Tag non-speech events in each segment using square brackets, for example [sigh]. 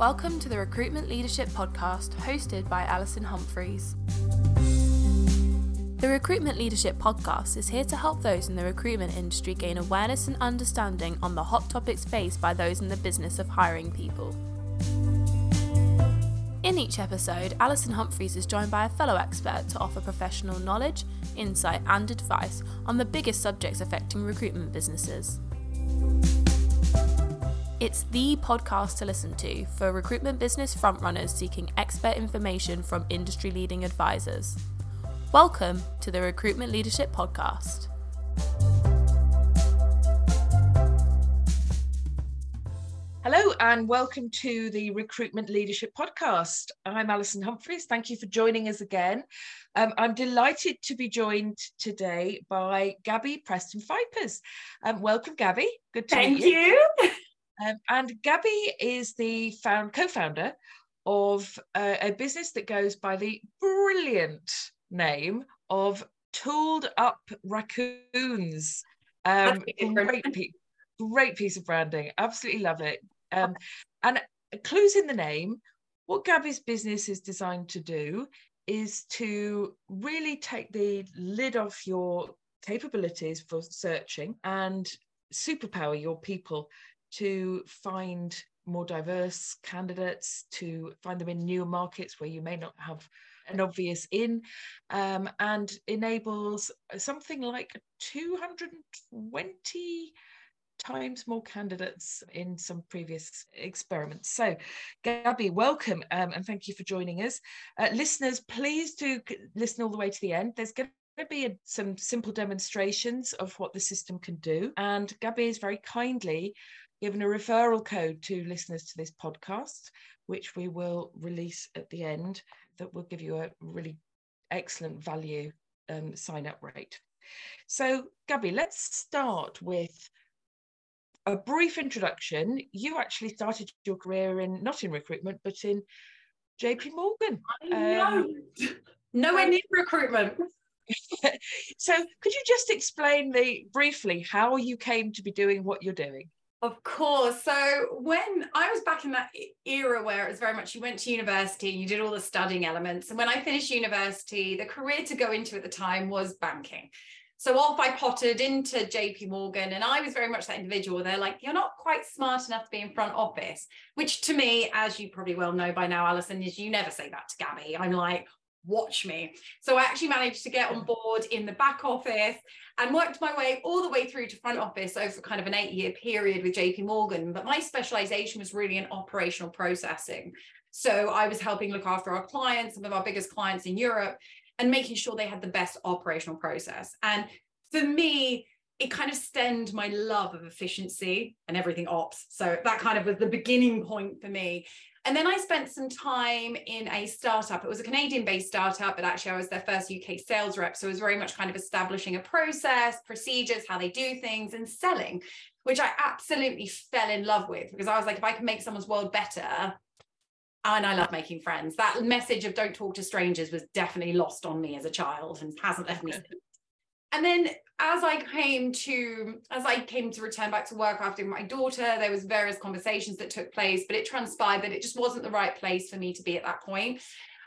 Welcome to the Recruitment Leadership Podcast hosted by Alison Humphreys. The Recruitment Leadership Podcast is here to help those in the recruitment industry gain awareness and understanding on the hot topics faced by those in the business of hiring people. In each episode, Alison Humphreys is joined by a fellow expert to offer professional knowledge, insight, and advice on the biggest subjects affecting recruitment businesses. It's the podcast to listen to for recruitment business frontrunners seeking expert information from industry leading advisors. Welcome to the Recruitment Leadership Podcast. Hello and welcome to the Recruitment Leadership Podcast. I'm Alison Humphreys. Thank you for joining us again. Um, I'm delighted to be joined today by Gabi Preston-Phypers. Um, welcome, Gabi. Good to Thank meet you. you. [laughs] Um, and Gabi is the found, co-founder of uh, a business that goes by the brilliant name of Tooled Up Raccoons. Um, great, great piece of branding. Absolutely love it. Um, and clues in the name. What Gabi's business is designed to do is to really take the lid off your capabilities for searching and superpower your people to find more diverse candidates, to find them in new markets where you may not have an obvious in, um, and enables something like 220 times more candidates in some previous experiments. So, Gabi, welcome um, and thank you for joining us. Uh, listeners, please do listen all the way to the end. There's going to be a, some simple demonstrations of what the system can do. And Gabi is very kindly given a referral code to listeners to this podcast, which we will release at the end, that will give you a really excellent value um, sign up rate. So, Gabi, let's start with a brief introduction. You actually started your career in not in recruitment, but in JP Morgan. I. Um, Nowhere near recruitment. [laughs] [laughs] so, could you just explain the briefly how you came to be doing what you're doing? Of course. So when I was back in that era where it was very much you went to university and you did all the studying elements. And when I finished university, the career to go into at the time was banking. So off I potted into JP Morgan, and I was very much that individual. They're like, you're not quite smart enough to be in front office, which to me, as you probably well know by now, Alison, is you never say that to Gabi. I'm like, watch me. So I actually managed to get on board in the back office and worked my way all the way through to front office over kind of an eight year period with JP Morgan. But my specialization was really in operational processing. So I was helping look after our clients, some of our biggest clients in Europe, and making sure they had the best operational process. And for me, it kind of stemmed my love of efficiency and everything ops. So that kind of was the beginning point for me. And then I spent some time in a startup. It was a Canadian based startup, but actually I was their first UK sales rep. So it was very much kind of establishing a process, procedures, how they do things, and selling, which I absolutely fell in love with because I was like, if I can make someone's world better, and I love making friends. That message of don't talk to strangers was definitely lost on me as a child and hasn't left me and then as I came to as I came to return back to work after my daughter, there was various conversations that took place, but it transpired that it just wasn't the right place for me to be at that point.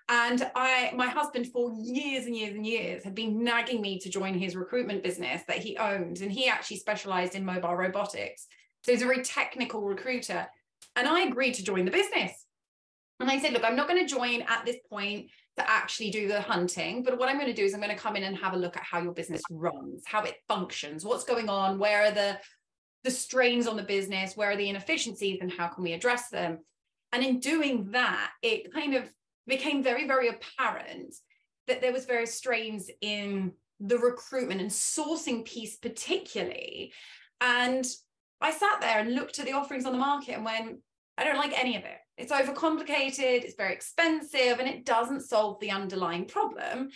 And I, my husband, for years and years and years, had been nagging me to join his recruitment business that he owned, and he actually specialized in mobile robotics. So he's a very technical recruiter, and I agreed to join the business. And I said, look, I'm not going to join at this point to actually do the hunting. But what I'm going to do is I'm going to come in and have a look at how your business runs, how it functions, what's going on, where are the the strains on the business, where are the inefficiencies, and how can we address them? And in doing that, it kind of became very, very apparent that there was various strains in the recruitment and sourcing piece, particularly. And I sat there and looked at the offerings on the market and went, I don't like any of it. It's overcomplicated, it's very expensive, and it doesn't solve the underlying problem.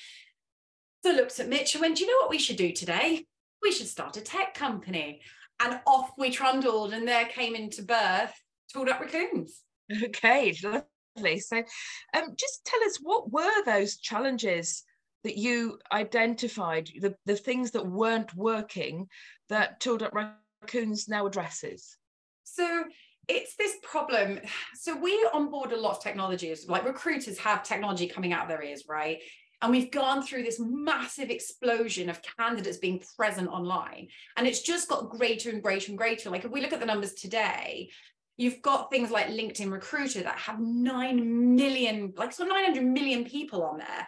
So I looked at Mitch and went, Do you know what we should do today? We should start a tech company. And off we trundled, and there came into birth Tooled Up Raccoons. Okay, lovely. So um, just tell us what were those challenges that you identified, the, the things that weren't working that Tooled Up Raccoons now addresses? So it's this problem. So we onboard a lot of technologies, like recruiters have technology coming out of their ears, right? And we've gone through this massive explosion of candidates being present online. And it's just got greater and greater and greater. Like if we look at the numbers today, you've got things like LinkedIn Recruiter that have 9 million, like so 900 million people on there.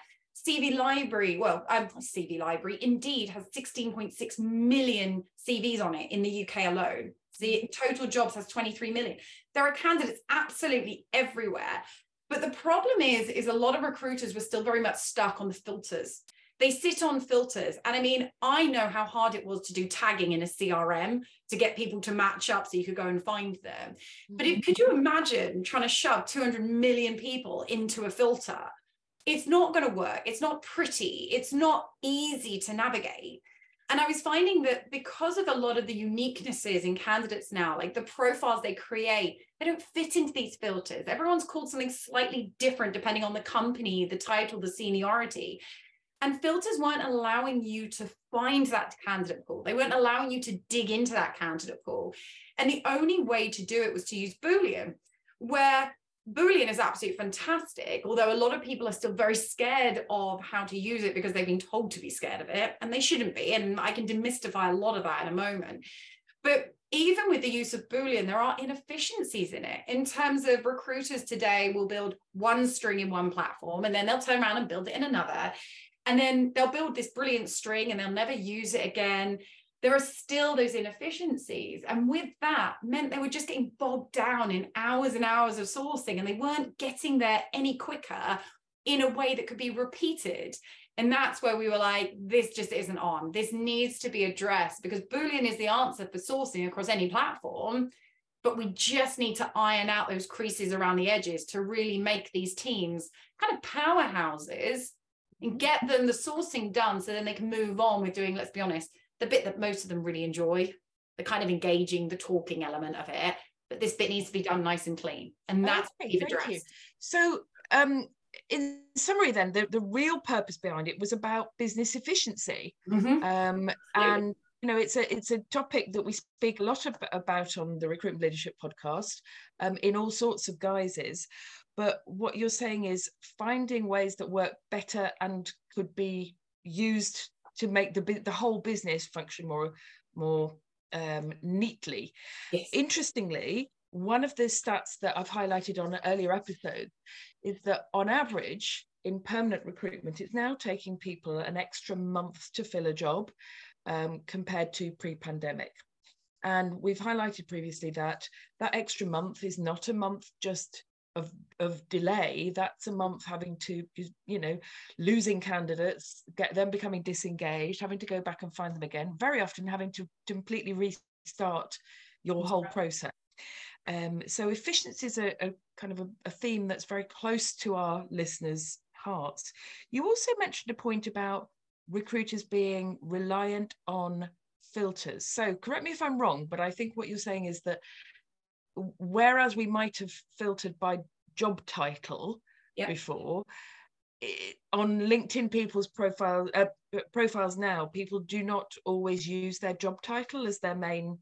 CV Library, well, um, CV Library, Indeed has 16.6 million CVs on it in the UK alone. The total jobs has 23 million. There are candidates absolutely everywhere. But the problem is, is a lot of recruiters were still very much stuck on the filters. They sit on filters. And I mean, I know how hard it was to do tagging in a CRM to get people to match up so you could go and find them. But if, could you imagine trying to shove 200 million people into a filter? It's not going to work. It's not pretty. It's not easy to navigate. And I was finding that because of a lot of the uniquenesses in candidates now, like the profiles they create, they don't fit into these filters. Everyone's called something slightly different depending on the company, the title, the seniority. And filters weren't allowing you to find that candidate pool. They weren't allowing you to dig into that candidate pool. And the only way to do it was to use Boolean, where Boolean is absolutely fantastic, although a lot of people are still very scared of how to use it because they've been told to be scared of it, and they shouldn't be. And I can demystify a lot of that in a moment. But even with the use of Boolean, there are inefficiencies in it in terms of recruiters today will build one string in one platform and then they'll turn around and build it in another. And then they'll build this brilliant string and they'll never use it again there are still those inefficiencies. And with that, meant they were just getting bogged down in hours and hours of sourcing and they weren't getting there any quicker in a way that could be repeated. And that's where we were like, this just isn't on. This needs to be addressed because Boolean is the answer for sourcing across any platform. But we just need to iron out those creases around the edges to really make these teams kind of powerhouses and mm-hmm. get them the sourcing done so then they can move on with doing, let's be honest, the bit that most of them really enjoy, the kind of engaging, the talking element of it. But this bit needs to be done nice and clean. And that's okay, what addressed. You. So um in summary then the, the real purpose behind it was about business efficiency mm-hmm. um, and you know it's a it's a topic that we speak a lot of, about on the recruitment leadership podcast um, in all sorts of guises but what you're saying is finding ways that work better and could be used to make the the whole business function more more um, neatly. Yes. Interestingly, one of the stats that I've highlighted on earlier episodes is that on average, in permanent recruitment, it's now taking people an extra month to fill a job um, compared to pre-pandemic. And we've highlighted previously that that extra month is not a month just of of delay that's a month having to you know losing candidates get them becoming disengaged having to go back and find them again very often having to, completely restart your whole process. Um, so efficiency is a, a kind of a, a, theme that's very close to our listeners hearts. You also mentioned a point about recruiters being reliant on filters. So correct me if i'm wrong but i think what you're saying is that whereas we might have filtered by job title yep. before. It, on linkedin people's profile uh, profiles now people do not always use their job title as their main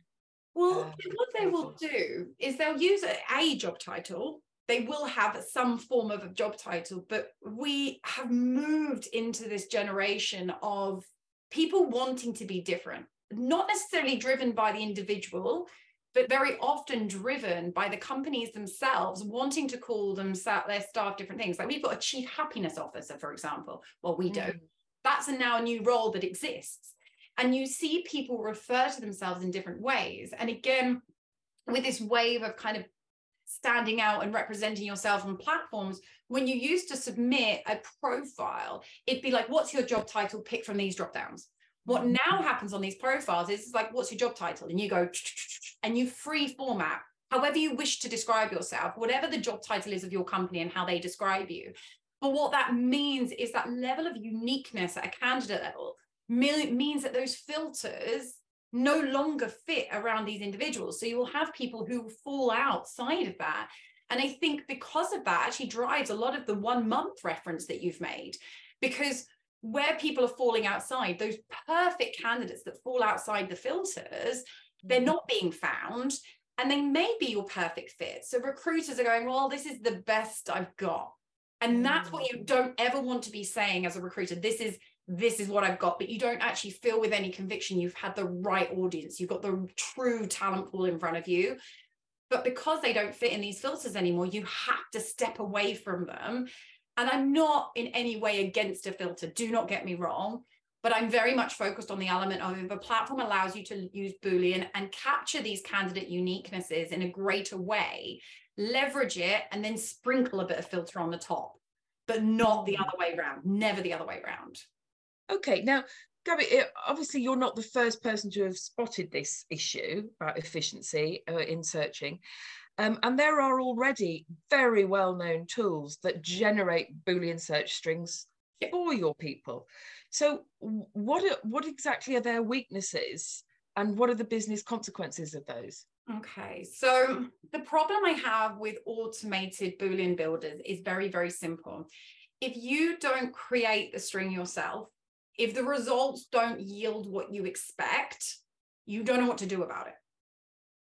well uh, what they will do is they'll use a, a job title. They will have some form of a job title but we have moved into this generation of people wanting to be different not necessarily driven by the individual but very often driven by the companies themselves wanting to call them their staff different things. Like we've got a chief happiness officer, for example. Well, we mm. don't. That's a now a new role that exists. And you see people refer to themselves in different ways. And again, with this wave of kind of standing out and representing yourself on platforms, when you used to submit a profile, it'd be like, what's your job title? Pick from these drop downs. What mm. now happens on these profiles is it's like, what's your job title? And you go, [tsk] and you free format however you wish to describe yourself, whatever the job title is of your company and how they describe you. But what that means is that level of uniqueness at a candidate level means that those filters no longer fit around these individuals. So you will have people who fall outside of that. And I think because of that, actually drives a lot of the one month reference that you've made. Because where people are falling outside, those perfect candidates that fall outside the filters, they're mm-hmm. not being found and they may be your perfect fit. So recruiters are going, well, this is the best I've got. And that's what you don't ever want to be saying as a recruiter. This is this is what I've got, but you don't actually feel with any conviction you've had the right audience. You've got the true talent pool in front of you. But because they don't fit in these filters anymore, you have to step away from them. And I'm not in any way against a filter. Do not get me wrong but I'm very much focused on the element of if a platform allows you to use Boolean and capture these candidate uniquenesses in a greater way, leverage it and then sprinkle a bit of filter on the top, but not the other way around, never the other way around. Okay, now, Gabi, obviously you're not the first person to have spotted this issue about efficiency uh, in searching. Um, and there are already very well known tools that generate Boolean search strings for your people. So what are, what exactly are their weaknesses and what are the business consequences of those? Okay, so the problem I have with automated Boolean builders is very, very simple. If you don't create the string yourself, if the results don't yield what you expect, you don't know what to do about it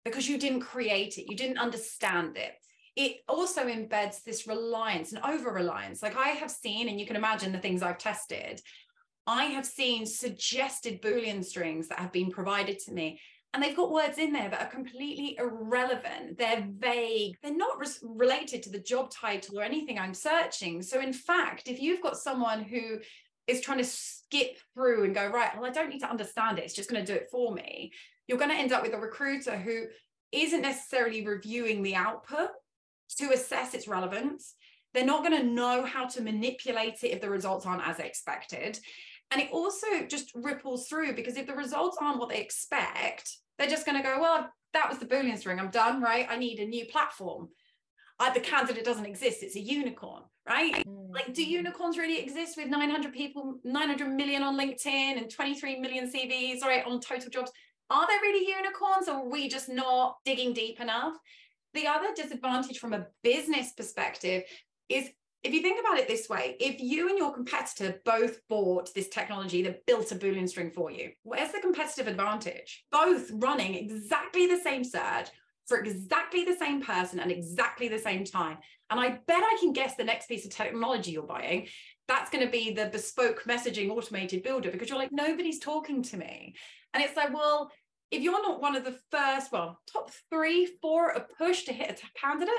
because you didn't create it, you didn't understand it it also embeds this reliance and over reliance. Like I have seen, and you can imagine the things I've tested, I have seen suggested Boolean strings that have been provided to me. And they've got words in there that are completely irrelevant. They're vague. They're not related to the job title or anything I'm searching. So, in fact, if you've got someone who is trying to skip through and go, right, well, I don't need to understand it, it's just going to do it for me, you're going to end up with a recruiter who isn't necessarily reviewing the output to assess its relevance. They're not going to know how to manipulate it if the results aren't as expected. And it also just ripples through because if the results aren't what they expect, they're just going to go, well, that was the Boolean string. I'm done, right? I need a new platform. I, the candidate doesn't exist. It's a unicorn, right? Mm-hmm. Like, do unicorns really exist with 900 people, 900 million on LinkedIn and 23 million CVs, right, on total jobs? Are there really unicorns or are we just not digging deep enough? The other disadvantage from a business perspective is if you think about it this way, if you and your competitor both bought this technology that built a Boolean string for you, where's the competitive advantage? Both running exactly the same search for exactly the same person and exactly the same time. And I bet I can guess the next piece of technology you're buying. That's going to be the bespoke messaging automated builder because you're like, nobody's talking to me. And it's like, well, if you're not one of the first, well, top three, four, a push to hit a candidate,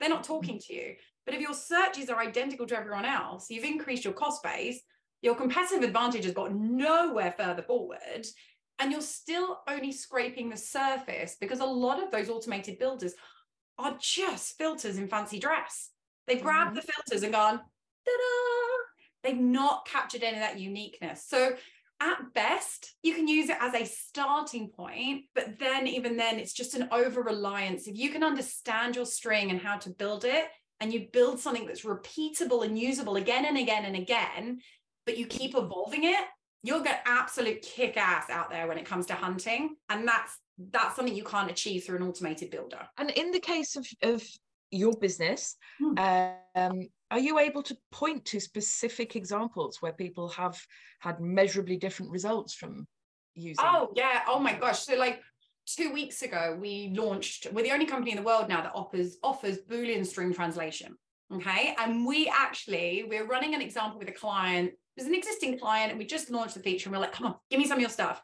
they're not talking to you. But if your searches are identical to everyone else, you've increased your cost base, your competitive advantage has got nowhere further forward, and you're still only scraping the surface because a lot of those automated builders are just filters in fancy dress. They've grabbed mm-hmm. the filters and gone, ta-da! They've not captured any of that uniqueness. So at best, you can use it as a starting point, but then even then, it's just an over reliance. If you can understand your string and how to build it, and you build something that's repeatable and usable again and again and again, but you keep evolving it, you'll get absolute kick ass out there when it comes to hunting. And that's that's something you can't achieve through an automated builder. And in the case of, of your business, hmm. um, are you able to point to specific examples where people have had measurably different results from using? Oh, yeah. Oh my gosh. So, like, two weeks ago, we launched, we're the only company in the world now that offers offers Boolean string translation. Okay. And we actually, we're running an example with a client. There's an existing client, and we just launched the feature, and we're like, come on, give me some of your stuff.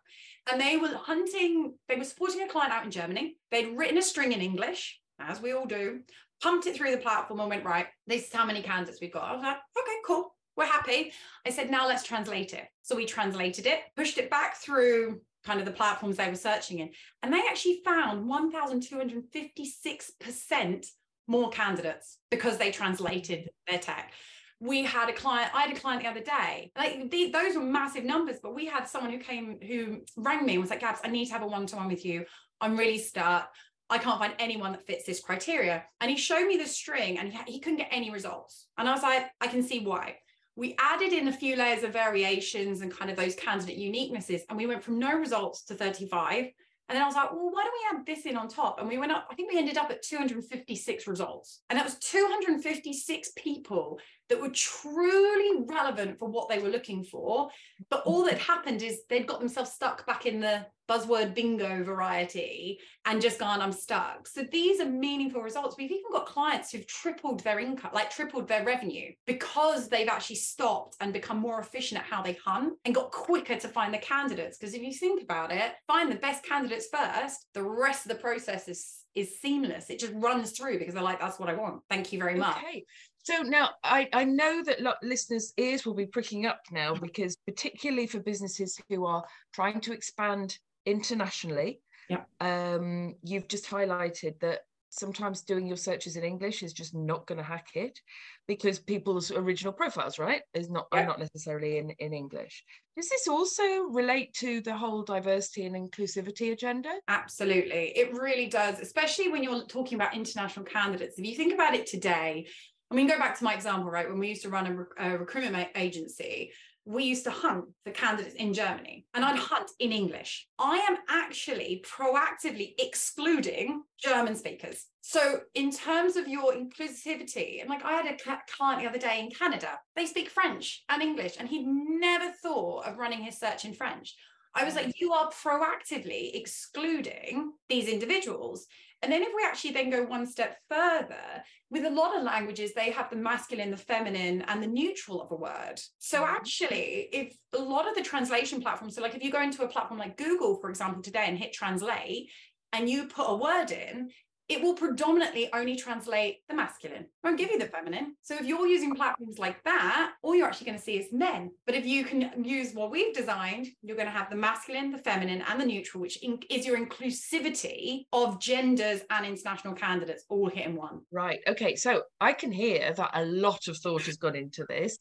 And they were hunting, they were supporting a client out in Germany. They'd written a string in English, as we all do, pumped it through the platform and went, right, this is how many candidates we've got. I was like, okay, cool. We're happy. I said, now let's translate it. So we translated it, pushed it back through kind of the platforms they were searching in. And they actually found 1,256% more candidates because they translated their tech. We had a client, I had a client the other day, like those were massive numbers, but we had someone who came, who rang me and was like, Gabs, I need to have a one to one with you. I'm really stuck. I can't find anyone that fits this criteria. And he showed me the string and he, he couldn't get any results. And I was like, I can see why. We added in a few layers of variations and kind of those candidate uniquenesses. And we went from no results to 35. And then I was like, well, why don't we add this in on top? And we went up, I think we ended up at 256 results. And that was 256 people that were truly relevant for what they were looking for. But all that happened is they'd got themselves stuck back in the buzzword bingo variety and just gone, I'm stuck. So these are meaningful results. We've even got clients who've tripled their income, like tripled their revenue because they've actually stopped and become more efficient at how they hunt and got quicker to find the candidates. Because if you think about it, find the best candidates first, the rest of the process is is seamless. It just runs through because they're like, that's what I want. Thank you very much. Okay. So now I, I know that listeners' ears will be pricking up now [laughs] because, particularly for businesses who are trying to expand internationally, yeah. um, you've just highlighted that sometimes doing your searches in English is just not going to hack it because people's original profiles, right, is not yeah. are not necessarily in, in English. Does this also relate to the whole diversity and inclusivity agenda? Absolutely. It really does, especially when you're talking about international candidates. If you think about it today, I mean, go back to my example, right? When we used to run a, a recruitment agency, we used to hunt for candidates in Germany and I'd hunt in English. I am actually proactively excluding German speakers. So, in terms of your inclusivity, and like I had a client the other day in Canada, they speak French and English, and he'd never thought of running his search in French. I was like, mm. you are proactively excluding these individuals. And then if we actually then go one step further, with a lot of languages, they have the masculine, the feminine, and the neutral of a word. So mm-hmm. actually, if a lot of the translation platforms, so like if you go into a platform like Google, for example, today and hit translate, and you put a word in, it will predominantly only translate the masculine. Won't give you the feminine. So if you're using platforms like that, all you're actually going to see is men. But if you can use what we've designed, you're going to have the masculine, the feminine, and the neutral, which in- is your inclusivity of genders and international candidates all hit in one. Right. Okay. So I can hear that a lot of thought has gone into this.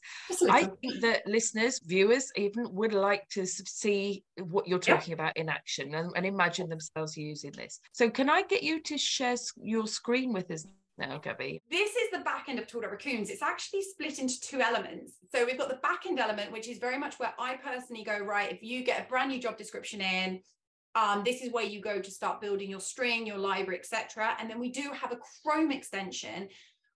I think that listeners, viewers, even would like to see what you're talking yep. about in action and, and imagine themselves using this. So can I get you to share your screen with us now, Gabi? This is the back end of Tool.Raccoons. It's actually split into two elements. So we've got the back end element, which is very much where I personally go, right, if you get a brand new job description in, um, this is where you go to start building your string, your library, etc. And then we do have a Chrome extension,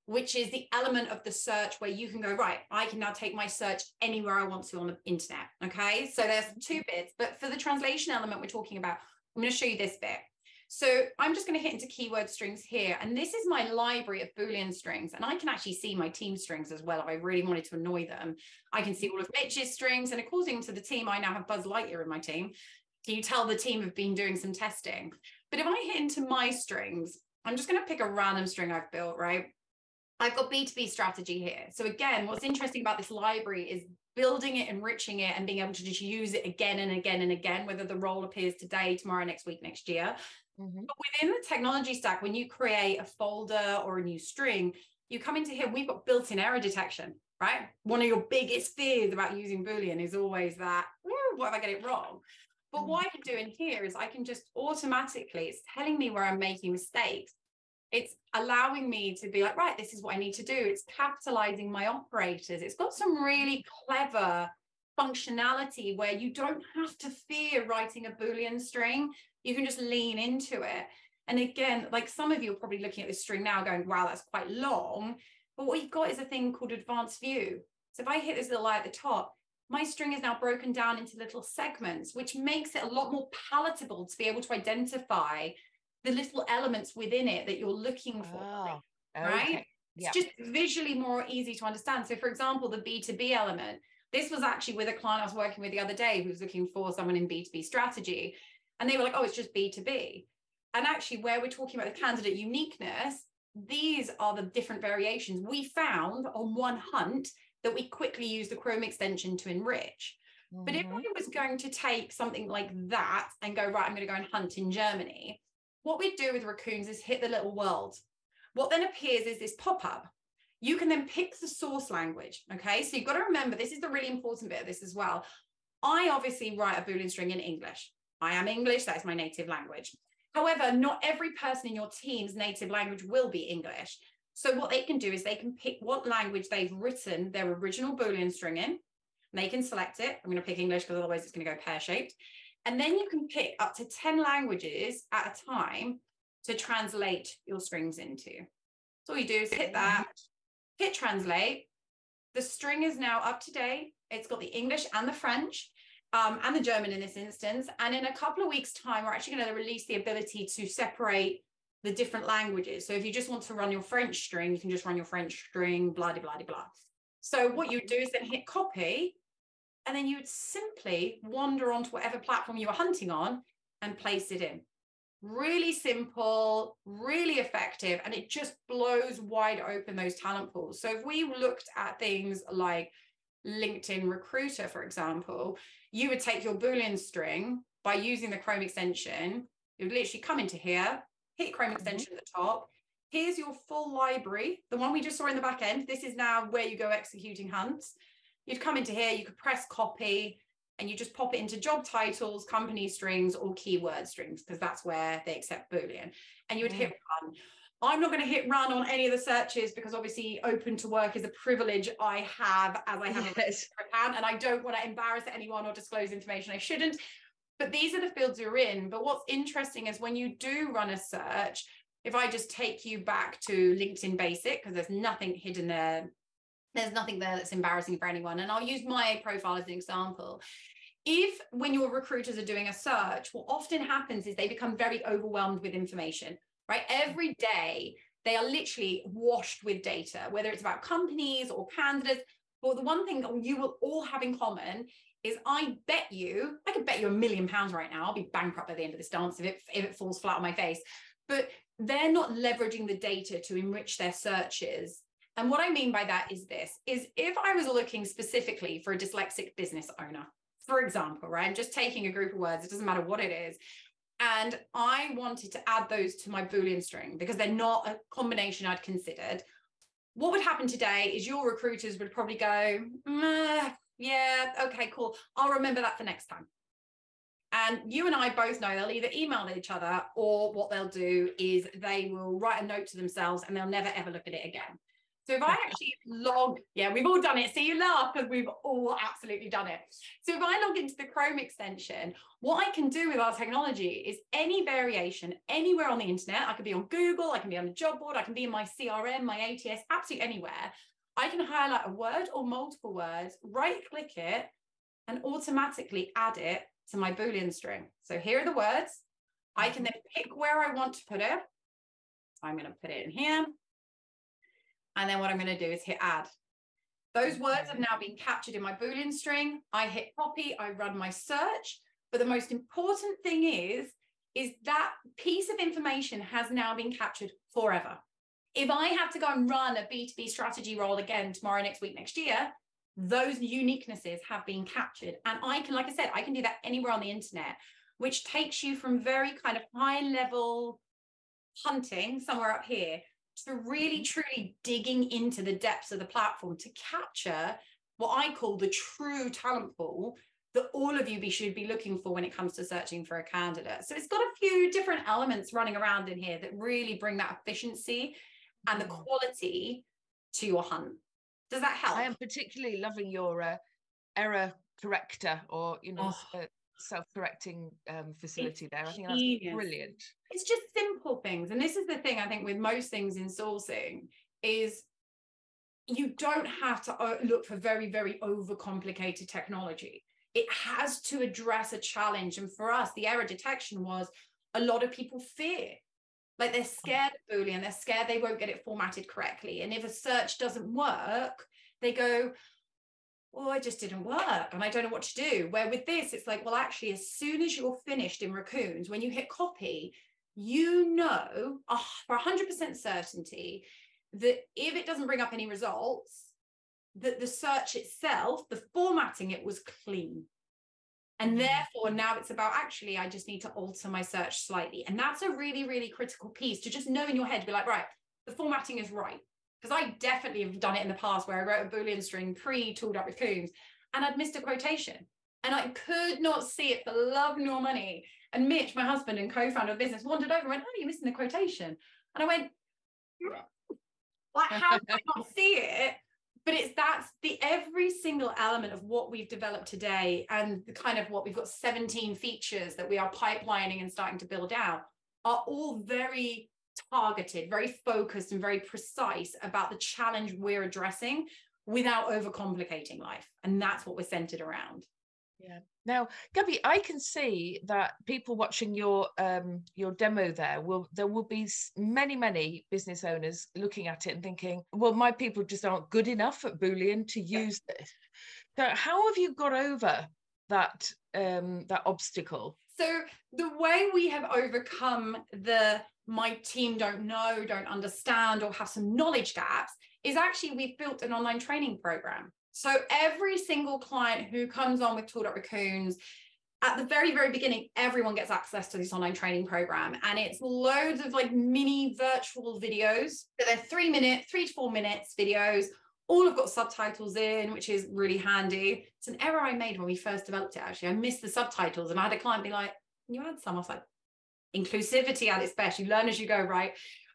which is the element of the search where you can go, right, I can now take my search anywhere I want to on the internet. Okay. So there's two bits. But for the translation element we're talking about, I'm going to show you this bit. So I'm just going to hit into keyword strings here. And this is my library of Boolean strings. And I can actually see my team strings as well if I really wanted to annoy them. I can see all of Mitch's strings. And according to the team, I now have Buzz Lightyear in my team. Can you tell the team have been doing some testing? But if I hit into my strings, I'm just going to pick a random string I've built, right? I've got B2B strategy here. So again, what's interesting about this library is building it, enriching it, and being able to just use it again and again and again, whether the role appears today, tomorrow, next week, next year. Mm-hmm. But within the technology stack, when you create a folder or a new string, you come into here, we've got built in error detection, right? One of your biggest fears about using Boolean is always that, what if I get it wrong? But what I can do in here is I can just automatically, it's telling me where I'm making mistakes. It's allowing me to be like, right, this is what I need to do. It's capitalizing my operators. It's got some really clever functionality where you don't have to fear writing a Boolean string you can just lean into it. And again, like some of you are probably looking at this string now going, wow, that's quite long. But what you've got is a thing called advanced view. So if I hit this little eye at the top, my string is now broken down into little segments, which makes it a lot more palatable to be able to identify the little elements within it that you're looking for. Oh, right? It's just visually more easy to understand. So, for example, the B2B element, this was actually with a client I was working with the other day who was looking for someone in B2B strategy. And they were like, oh, it's just B2B. And actually, where we're talking about the candidate uniqueness, these are the different variations we found on one hunt that we quickly use the Chrome extension to enrich. Mm-hmm. But if mm-hmm. was going to take something like that and go, right, I'm going to go and hunt in Germany, what we do with raccoons is hit the little world. What then appears is this pop up. You can then pick the source language. Okay. So you've got to remember this is the really important bit of this as well. I obviously write a Boolean string in English. I am English, that is my native language. However, not every person in your team's native language will be English. So what they can do is they can pick what language they've written their original Boolean string in. They can select it. I'm going to pick English because otherwise it's going to go pear-shaped. And then you can pick up to 10 languages at a time to translate your strings into. So all you do is hit that, hit translate. The string is now up to date. It's got the English and the French. um, and the German in this instance. And in a couple of weeks' time, we're actually going to release the ability to separate the different languages. So if you just want to run your French string, you can just run your French string, blah, blah, blah, blah. So what you would do is then hit copy, and then you would simply wander onto whatever platform you were hunting on and place it in. Really simple, really effective, and it just blows wide open those talent pools. So if we looked at things like LinkedIn Recruiter, for example, you would take your Boolean string by using the Chrome extension. You would literally come into here, hit Chrome mm-hmm. extension at the top. Here's your full library, the one we just saw in the back end. This is now where you go executing hunts. You'd come into here, you could press copy, and you just pop it into job titles, company strings, or keyword strings, because that's where they accept Boolean. And you would mm. hit run. I'm not going to hit run on any of the searches because obviously open to work is a privilege I have as I have yes. a account and I don't want to embarrass anyone or disclose information I shouldn't. But these are the fields you're in. But what's interesting is when you do run a search, if I just take you back to LinkedIn Basic, because there's nothing hidden there, there's nothing there that's embarrassing for anyone. And I'll use my profile as an example. If when your recruiters are doing a search, what often happens is they become very overwhelmed with information right? Every day, they are literally washed with data, whether it's about companies or candidates. But the one thing that you will all have in common is I bet you, I could bet you a million pounds right now, I'll be bankrupt by the end of this dance if it, if it falls flat on my face. But they're not leveraging the data to enrich their searches. And what I mean by that is this is if I was looking specifically for a dyslexic business owner, for example, right? I'm just taking a group of words, it doesn't matter what it is. And I wanted to add those to my Boolean string because they're not a combination I'd considered. What would happen today is your recruiters would probably go, yeah, okay, cool. I'll remember that for next time. And you and I both know they'll either email each other or what they'll do is they will write a note to themselves and they'll never ever look at it again. So if I actually log, yeah, we've all done it. See, you laugh because we've all absolutely done it. So if I log into the Chrome extension, what I can do with our technology is any variation anywhere on the internet. I could be on Google, I can be on a job board, I can be in my CRM, my ATS, absolutely anywhere. I can highlight a word or multiple words, right click it, and automatically add it to my Boolean string. So here are the words. I can then pick where I want to put it. I'm going to put it in here. And then what I'm going to do is hit add. Those words have now been captured in my Boolean string. I hit copy, I run my search. But the most important thing is, is that piece of information has now been captured forever. If I have to go and run a B2B strategy role again tomorrow, next week, next year, those uniquenesses have been captured. And I can, like I said, I can do that anywhere on the internet, which takes you from very kind of high level hunting somewhere up here to really truly digging into the depths of the platform to capture what I call the true talent pool that all of you should be looking for when it comes to searching for a candidate. So it's got a few different elements running around in here that really bring that efficiency and the mm. quality to your hunt. Does that help? I am particularly loving your uh, error corrector or you know oh. uh, self-correcting um, facility it's there. I think that's brilliant. It's just simple things, and this is the thing I think with most things in sourcing is you don't have to uh, look for very very overcomplicated technology. It has to address a challenge, and for us, the error detection was a lot of people fear. Like they're scared of Boolean, they're scared they won't get it formatted correctly. And if a search doesn't work, they go, oh, I just didn't work and I don't know what to do. Where with this, it's like, well, actually, as soon as you're finished in Raccoons, when you hit copy, you know uh, for 100% certainty that if it doesn't bring up any results, that the search itself, the formatting it was clean. And mm. therefore, now it's about actually, I just need to alter my search slightly. And that's a really, really critical piece to just know in your head, be like, right, the formatting is right because I definitely have done it in the past where I wrote a Boolean string pre tooled up Raccoons and I'd missed a quotation and I could not see it for love nor money. And Mitch, my husband and co-founder of business, wandered over and went, "Oh, you're missing the quotation." And I went, hmm? "Like, how did I not [laughs] see it?" But it's that's the every single element of what we've developed today, and the kind of what we've got 17 features that we are pipelining and starting to build out are all very targeted, very focused, and very precise about the challenge we're addressing without overcomplicating life. And that's what we're centered around. Yeah. Now, Gabi, I can see that people watching your um, your demo there will there will be many many business owners looking at it and thinking, well, my people just aren't good enough at Boolean to use this. So, how have you got over that um, that obstacle? So the way we have overcome the my team don't know, don't understand, or have some knowledge gaps is actually we've built an online training program. So every single client who comes on with Tooled Up Raccoons, at the very, very beginning, everyone gets access to this online training program. And it's loads of like mini virtual videos. So they're three minute, three to four minutes videos. All have got subtitles in, which is really handy. It's an error I made when we first developed it, actually. I missed the subtitles and I had a client be like, you add some? I was like, inclusivity at its best. You learn as you go, right?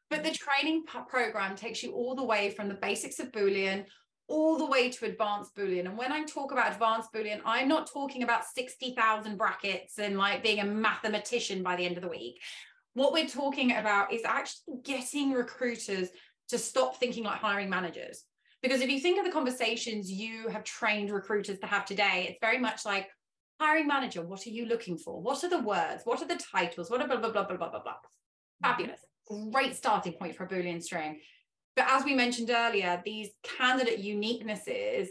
But the training program takes you all the way from the basics of Boolean all the way to advanced Boolean. And when I talk about advanced Boolean, I'm not talking about 60,000 brackets and like being a mathematician by the end of the week. What we're talking about is actually getting recruiters to stop thinking like hiring managers. Because if you think of the conversations you have trained recruiters to have today, it's very much like hiring manager, what are you looking for? What are the words? What are the titles? What are blah, blah, blah, blah, blah, blah, blah. Fabulous. Great starting point for a Boolean string. But as we mentioned earlier, these candidate uniquenesses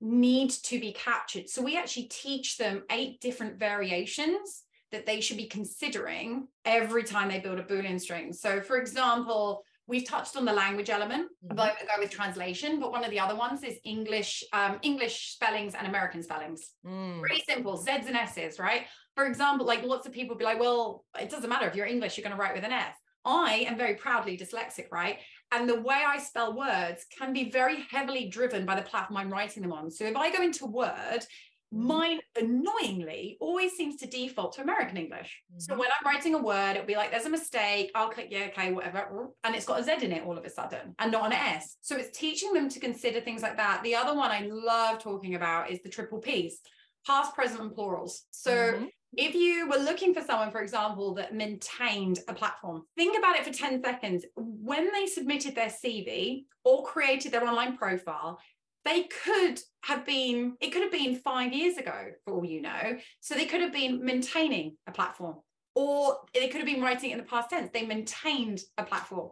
need to be captured. So we actually teach them eight different variations that they should be considering every time they build a Boolean string. So, for example, we've touched on the language element, mm-hmm. but go with translation. But one of the other ones is English, um, English spellings and American spellings. Mm. Pretty simple, Z's and S's, right? For example, like lots of people be like, well, it doesn't matter if you're English, you're going to write with an S. I am very proudly dyslexic, right? And the way I spell words can be very heavily driven by the platform I'm writing them on. So if I go into Word, mm-hmm. mine annoyingly always seems to default to American English. Mm-hmm. So when I'm writing a word, it'll be like, there's a mistake. I'll click, yeah, okay, whatever. And it's got a Z in it all of a sudden and not an S. So it's teaching them to consider things like that. The other one I love talking about is the triple Ps past, present, and plurals. So mm-hmm if you were looking for someone, for example, that maintained a platform, think about it for 10 seconds. When they submitted their CV or created their online profile, they could have been, it could have been five years ago, for all you know. So they could have been maintaining a platform, or they could have been writing in the past tense. They maintained a platform.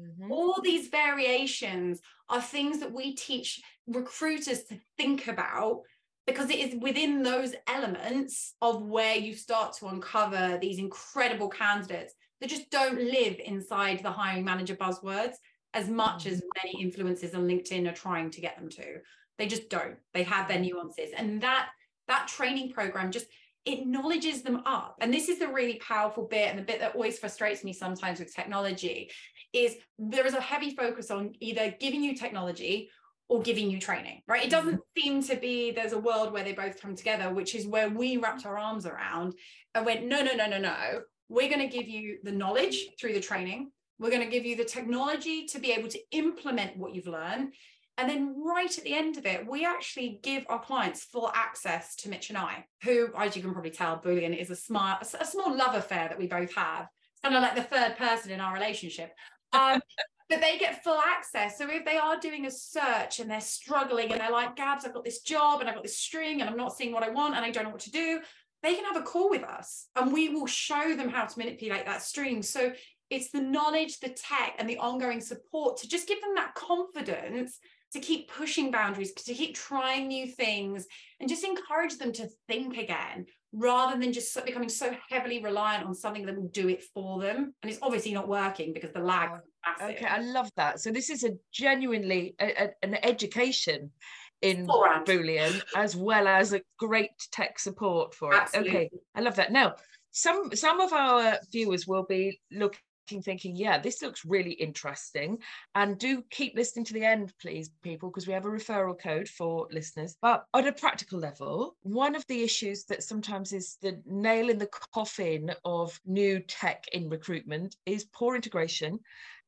Mm-hmm. All these variations are things that we teach recruiters to think about because it is within those elements of where you start to uncover these incredible candidates that just don't live inside the hiring manager buzzwords as much mm. as many influencers on LinkedIn are trying to get them to. They just don't. They have their nuances. And that that training program just acknowledges them up. And this is the really powerful bit and the bit that always frustrates me sometimes with technology is there is a heavy focus on either giving you technology or giving you training, right? It doesn't mm-hmm. seem to be there's a world where they both come together, which is where we wrapped our arms around and went, no, no, no, no, no. We're going to give you the knowledge through the training. We're going to give you the technology to be able to implement what you've learned. And then right at the end of it, we actually give our clients full access to Mitch and I, who, as you can probably tell, Boolean is a smart, a small love affair that we both have. Kind of like the third person in our relationship. Um, but they get full access. So if they are doing a search and they're struggling and they're like, Gabs, I've got this job and I've got this string and I'm not seeing what I want and I don't know what to do, they can have a call with us and we will show them how to manipulate that string. So it's the knowledge, the tech, and the ongoing support to just give them that confidence to keep pushing boundaries, to keep trying new things, and just encourage them to think again rather than just becoming so heavily reliant on something that will do it for them. And it's obviously not working because the lag. Oh, okay, I love that. So this is a genuinely a, a, an education in Boolean as well as a great tech support for Absolutely. it. Okay, I love that. Now, some some of our viewers will be looking thinking, yeah, this looks really interesting. And do keep listening to the end, please, people, because we have a referral code for listeners. But at a practical level, one of the issues that sometimes is the nail in the coffin of new tech in recruitment is poor integration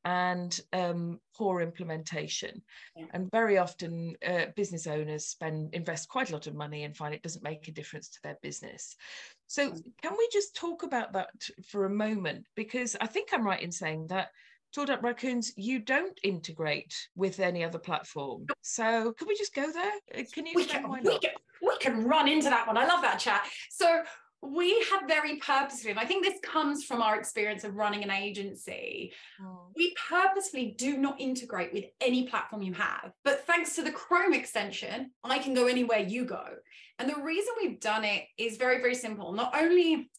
and um, poor implementation. Yeah. And very often, uh, business owners spend invest quite a lot of money and find it doesn't make a difference to their business. So, can we just talk about that for a moment? Because I think I'm right in saying that Tooled Up Raccoons, you don't integrate with any other platform. So can we just go there? Uh, Can you we explain can, why we can we can run into that one. I love that chat. So we have very purposefully, and I think this comes from our experience of running an agency. Mm. We purposefully do not integrate with any platform you have. But thanks to the Chrome extension, I can go anywhere you go. And the reason we've done it is very, very simple. Not only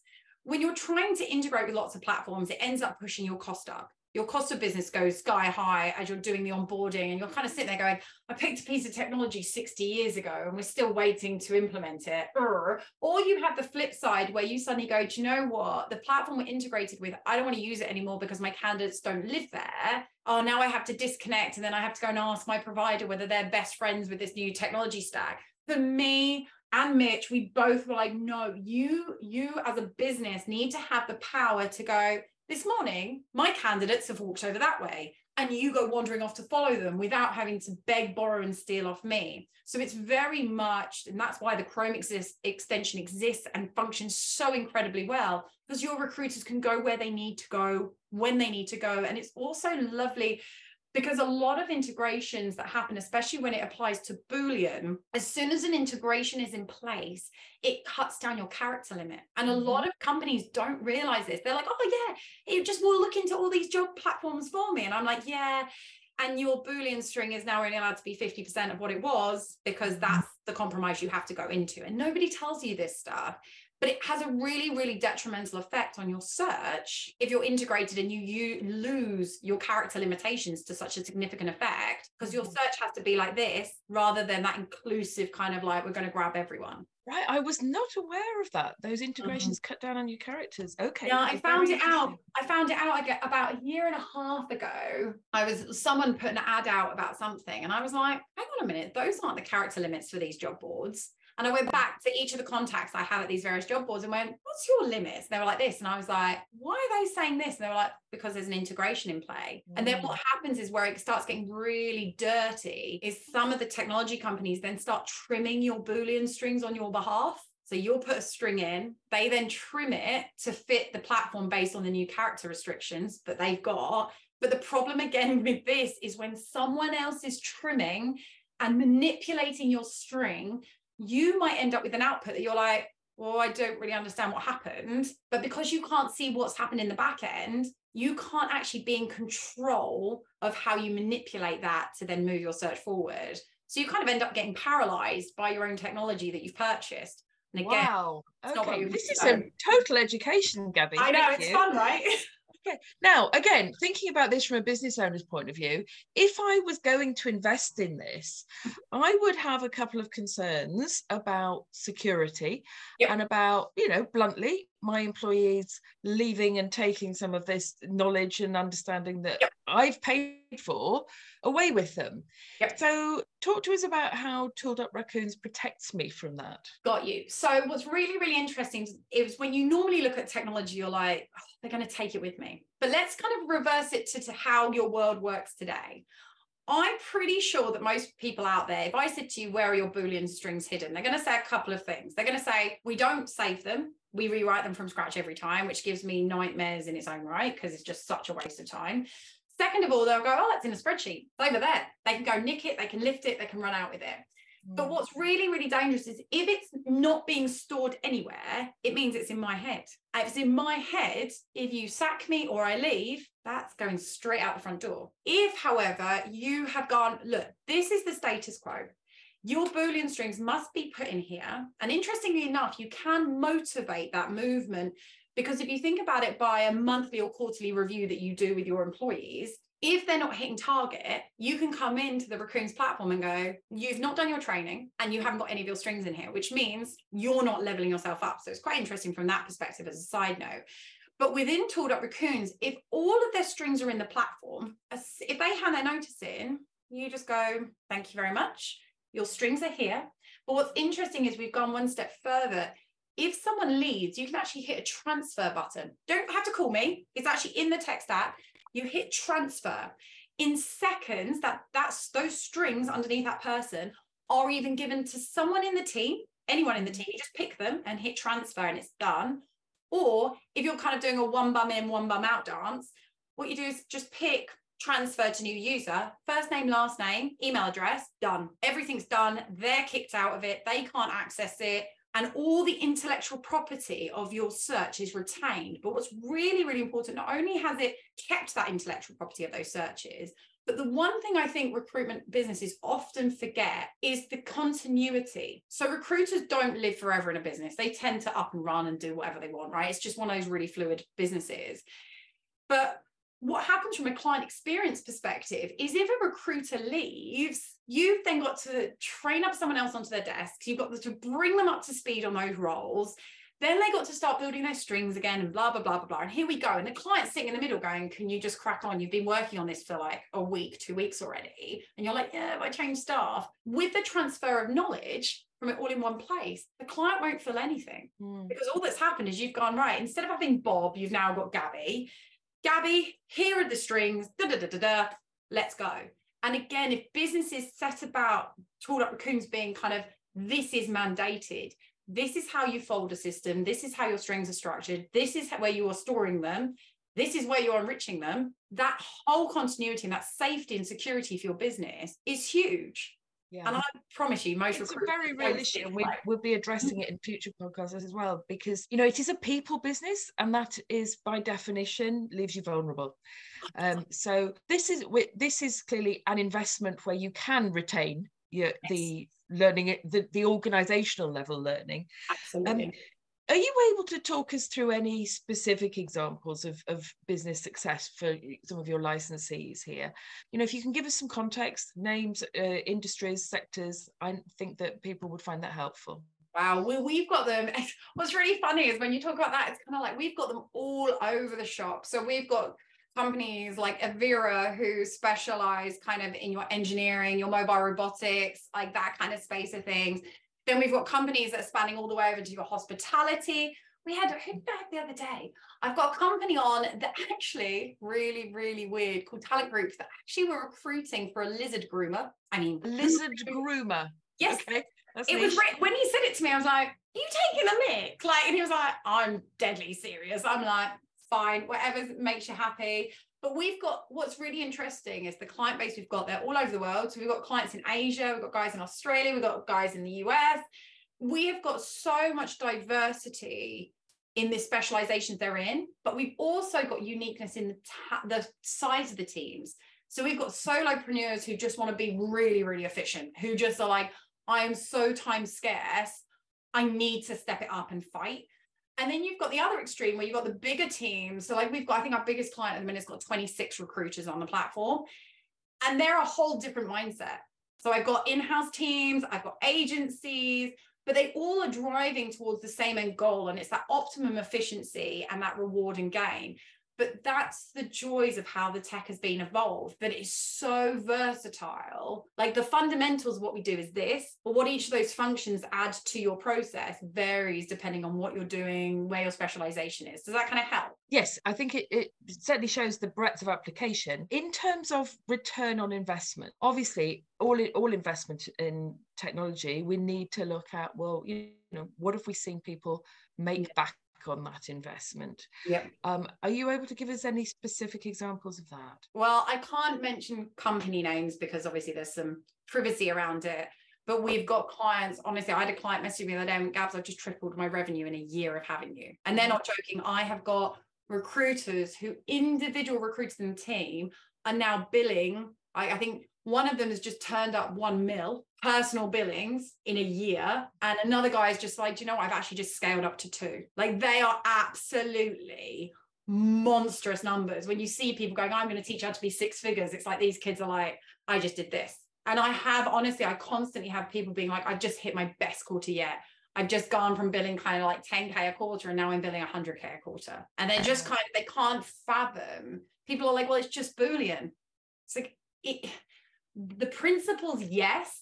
when you're trying to integrate with lots of platforms, it ends up pushing your cost up. Your cost of business goes sky high as you're doing the onboarding, and you're kind of sitting there going, I picked a piece of technology 60 years ago and we're still waiting to implement it. Or you have the flip side where you suddenly go, Do you know what? The platform we're integrated with, I don't want to use it anymore because my candidates don't live there. Oh, now I have to disconnect and then I have to go and ask my provider whether they're best friends with this new technology stack. For me, and Mitch, we both were like, no, you, you as a business need to have the power to go, this morning, my candidates have walked over that way. And you go wandering off to follow them without having to beg, borrow, and steal off me. So it's very much, and that's why the Chrome exist, extension exists and functions so incredibly well, because your recruiters can go where they need to go when they need to go. And it's also lovely because a lot of integrations that happen, especially when it applies to Boolean, as soon as an integration is in place, it cuts down your character limit. And a mm-hmm. lot of companies don't realize this. They're like, oh, yeah, just will look into all these job platforms for me. And I'm like, yeah. And your Boolean string is now only allowed to be 50% of what it was because mm-hmm. that's the compromise you have to go into. And nobody tells you this stuff but it has a really really detrimental effect on your search if you're integrated and you, you lose your character limitations to such a significant effect because your mm-hmm. search has to be like this rather than that inclusive kind of like we're going to grab everyone Right, I was not aware of that. Those mm-hmm. integrations cut down on your characters. Okay. yeah i found it out i found it out about a year and a half ago i was someone put an ad out about something and i was like hang on a minute those aren't the character limits for these job boards and I went back to each of the contacts I had at these various job boards and went, What's your limits? And they were like this. And I was like, Why are they saying this? And they were like, Because there's an integration in play. And then what mm. happens is where it starts getting really dirty is some of the technology companies then start trimming your Boolean strings on your behalf. So you'll put a string in, they then trim it to fit the platform based on the new character restrictions that they've got. But the problem again [laughs] with this is when someone else is trimming and manipulating your string, you might end up with an output that you're like, well, I don't really understand what happened. But because you can't see what's happened in the back end, you can't actually be in control of how you manipulate that to then move your search forward. So you kind of end up getting paralyzed by your own technology that you've purchased. And again, Wow. it's not what Okay. This is a total education, Gabi. I know Thank it's you. fun, right? [laughs] Okay. Now, again, thinking about this from a business owner's point of view, if I was going to invest in this, mm-hmm. I would have a couple of concerns about security Yep. and about, you know, bluntly, my employees leaving and taking some of this knowledge and understanding that Yep. I've paid for away with them. Yep. So, talk to us about how Tooled Up Raccoons protects me from that. Got you. So what's really, really interesting is when you normally look at technology, you're like, "Oh, they're going to take it with me. But let's kind of reverse it to, to how your world works today. I'm pretty sure that most people out there, if I said to you, where are your Boolean strings hidden? They're going to say a couple of things. They're going to say, we don't save them. We rewrite them from scratch every time, which gives me nightmares in its own right, because it's just such a waste of time. Second of all, they'll go, oh, that's in a spreadsheet. It's over there. They can go nick it, they can lift it, they can run out with it. But mm. what's really, really dangerous is if it's not being stored anywhere, it means it's in my head. If it's in my head, if you sack me or I leave, that's going straight out the front door. If, however, you have gone, look, this is the status quo. Your Boolean strings must be put in here. And interestingly enough, you can motivate that movement because if you think about it by a monthly or quarterly review that you do with your employees, if they're not hitting target, you can come into the Raccoons platform and go, you've not done your training and you haven't got any of your strings in here, which means you're not leveling yourself up. So it's quite interesting from that perspective as a side note. But within Tooled Up Raccoons, if all of their strings are in the platform, if they hand their notice in, you just go, thank you very much. Your strings are here. But what's interesting is we've gone one step further. If someone leaves, you can actually hit a transfer button. Don't have to call me. It's actually in the text app you hit transfer in seconds that that's those strings underneath that person are even given to someone in the team anyone in the team you just pick them and hit transfer and it's done or if you're kind of doing a one bum in one bum out dance what you do is just pick transfer to new user, first name, last name, email address, done. Everything's done. They're kicked out of it. They can't access it. And all the intellectual property of your search is retained. But what's really, really important, not only has it kept that intellectual property of those searches, but the one thing I think recruitment businesses often forget is the continuity. So recruiters don't live forever in a business. They tend to up and run and do whatever they want, right? It's just one of those really fluid businesses. But what happens from a client experience perspective is if a recruiter leaves, you've then got to train up someone else onto their desk. You've got to bring them up to speed on those roles. Then they got to start building their strings again and blah, blah, blah, blah, blah. And here we go. And the client's sitting in the middle going, Can you just crack on? You've been working on this for like a week, two weeks already. And you're like, Yeah, I changed staff. With the transfer of knowledge, from it all in one place, the client won't feel anything mm. because all that's happened is you've gone right. Instead of having Bob, you've now got Gabi. Gabi, here are the strings, da da da da da, let's go. And again, if businesses set about tooled up raccoons being kind of this is mandated, this is how you fold a system, this is how your strings are structured, this is where you are storing them, this is where you're enriching them, that whole continuity and that safety and security for your business is huge. Yeah. And I promise you, most it's a very real issue, and we, will be [laughs] addressing it in future podcasts as well because you know it is a people business, and that is by definition leaves you vulnerable. Um, so this is this is clearly an investment where you can retain your yes. the learning the, the organizational level learning Absolutely. Um, are you able to talk us through any specific examples of, of business success for some of your licensees here? You know, if you can give us some context, names, uh, industries, sectors, I think that people would find that helpful. Wow, we, we've got them. [laughs] What's really funny is when you talk about that, it's kind of like we've got them all over the shop. So we've got companies like Avira who specialize kind of in your engineering, your mobile robotics, like that kind of space of things. Then we've got companies that are spanning all the way over to your hospitality. We had who did I the other day? I've got a company on that actually really, really weird called Talent Groups that actually were recruiting for a lizard groomer. I mean, lizard [laughs] groomer. Yes. Okay. That's it niche. was when he said it to me, I was like, you taking a mic? Like, and he was like, I'm deadly serious. I'm like, fine, whatever makes you happy. But we've got what's really interesting is the client base we've got, they're all over the world. So we've got clients in Asia, we've got guys in Australia, we've got guys in the US. We have got so much diversity in the specializations they're in, but we've also got uniqueness in the, ta- the size of the teams. So we've got solopreneurs who just want to be really, really efficient, who just are like, I am so time scarce. I need to step it up and fight. And then you've got the other extreme where you've got the bigger teams. So, like, we've got, I think our biggest client at the minute has got 26 recruiters on the platform, and they're a whole different mindset. So, I've got in house teams, I've got agencies, but they all are driving towards the same end goal. And it's that optimum efficiency and that reward and gain but that's the joys of how the tech has been evolved that it's so versatile. Like the fundamentals of what we do is this but what each of those functions add to your process varies depending on what you're doing where your specialization is. Does that kind of help? Yes i think it, it certainly shows the breadth of application. In terms of return on investment obviously all all investment in technology we need to look at well you know what have we seen people make back on that investment. Yeah. Um, are you able to give us any specific examples of that? Well, I can't mention company names because obviously there's some privacy around it. But we've got clients, honestly, I had a client message me the other day and Gabs, I've just tripled my revenue in a year of having you. And they're not joking. I have got recruiters who individual recruiters in the team are now billing. I, I think one of them has just turned up one mil personal billings in a year. And another guy is just like, you know, I've actually just scaled up to two. Like they are absolutely monstrous numbers. When you see people going, I'm going to teach how to be six figures, it's like these kids are like, I just did this. And I have honestly, I constantly have people being like, I've just hit my best quarter yet. I've just gone from billing kind of like 10k a quarter and now I'm billing 100k a quarter. And they're just kind of, they can't fathom. People are like, well, it's just Boolean. It's like, it, the principles, yes,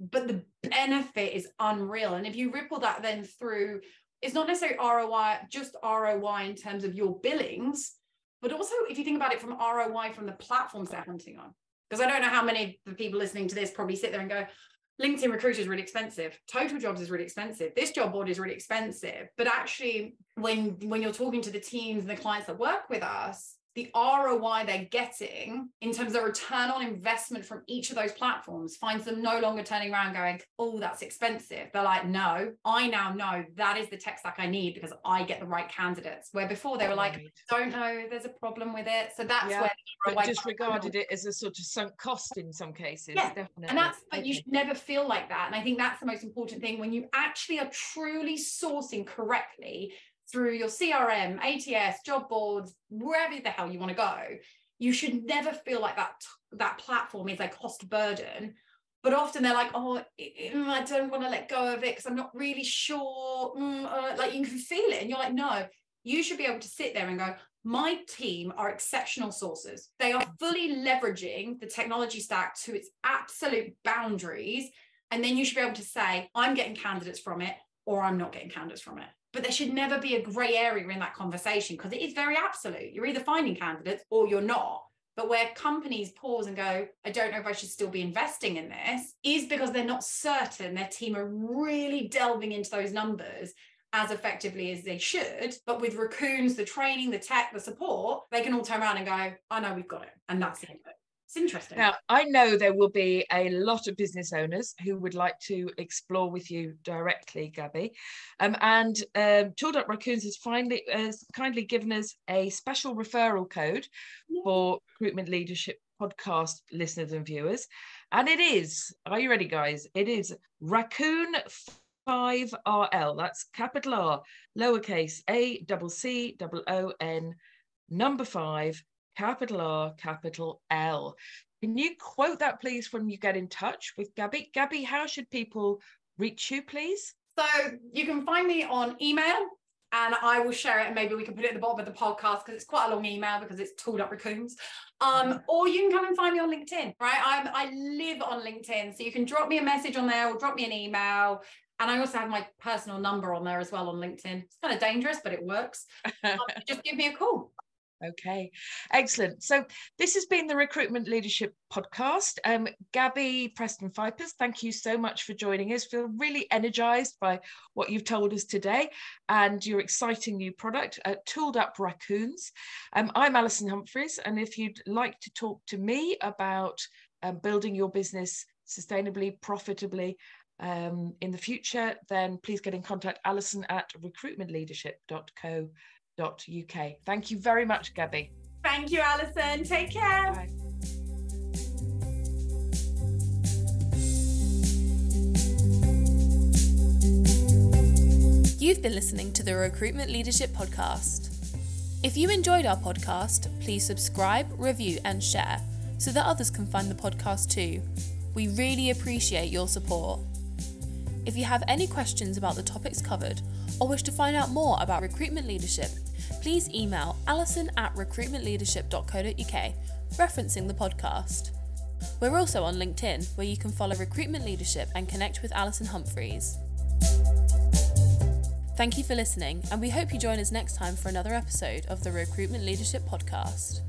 but the benefit is unreal. And if you ripple that then through, it's not necessarily ROI, just ROI in terms of your billings, but also if you think about it from ROI from the platforms they're hunting on. Because I don't know how many of the people listening to this probably sit there and go, LinkedIn Recruiter is really expensive. Total Jobs is really expensive. This job board is really expensive. But actually, when when you're talking to the teams and the clients that work with us, the ROI they're getting in terms of return on investment from each of those platforms finds them no longer turning around going, oh, that's expensive. They're like, no, I now know that is the tech stack I need because I get the right candidates. Where before they were like, right. don't know, there's a problem with it. So that's yeah, where the just regarded it as a sort of sunk cost in some cases. Yeah. Definitely. And that's but you should never feel like that. And I think that's the most important thing when you actually are truly sourcing correctly through your CRM, ATS, job boards, wherever the hell you want to go, you should never feel like that that platform is a cost burden. But often they're like, oh, I don't want to let go of it because I'm not really sure. Mm, uh, like you can feel it, and you're like, no. You should be able to sit there and go, my team are exceptional sources. They are fully leveraging the technology stack to its absolute boundaries. And then you should be able to say, I'm getting candidates from it, or I'm not getting candidates from it but there should never be a grey area in that conversation because it is very absolute. You're either finding candidates or you're not. But where companies pause and go, I don't know if I should still be investing in this, is because they're not certain their team are really delving into those numbers as effectively as they should. But with raccoons, the training, the tech, the support, they can all turn around and go, I know we've got it. And that's it. It's interesting. Now, I know there will be a lot of business owners who would like to explore with you directly, Gabi. Um, and um, Tooled Up Raccoons has finally has kindly given us a special referral code yeah. for recruitment leadership podcast listeners and viewers. And it is, are you ready, guys? It is Raccoon 5RL. That's capital R, lowercase a, double C, double O N, number five capital R, capital L. Can you quote that, please, when you get in touch with Gabi? Gabi, how should people reach you, please? So you can find me on email and I will share it and maybe we can put it at the bottom of the podcast because it's quite a long email because it's tooled up raccoons. Um, mm-hmm. or you can come and find me on LinkedIn, right? I'm I live on LinkedIn. So you can drop me a message on there or drop me an email. And I also have my personal number on there as well on LinkedIn. It's kind of dangerous, but it works. [laughs] Um, just give me a call. Okay, excellent. So this has been the Recruitment Leadership Podcast. Um, Gabi Preston-Phypers, thank you so much for joining us. Feel really energized by what you've told us today and your exciting new product, uh, Tooled Up Raccoons. Um, I'm Alison Humphreys, and if you'd like to talk to me about um, building your business sustainably, profitably, um, in the future, then please get in contact Alison at recruitmentleadership.co uk. Thank you very much, Gabi. Thank you, Alison. Take care. Bye. You've been listening to the Recruitment Leadership Podcast. If you enjoyed our podcast, please subscribe, review, and share so that others can find the podcast too. We really appreciate your support. If you have any questions about the topics covered or wish to find out more about recruitment leadership, please email alison at recruitmentleadership.co.uk, referencing the podcast. We're also on LinkedIn, where you can follow Recruitment Leadership and connect with Alison Humphreys. Thank you for listening, and we hope you join us next time for another episode of the Recruitment Leadership Podcast.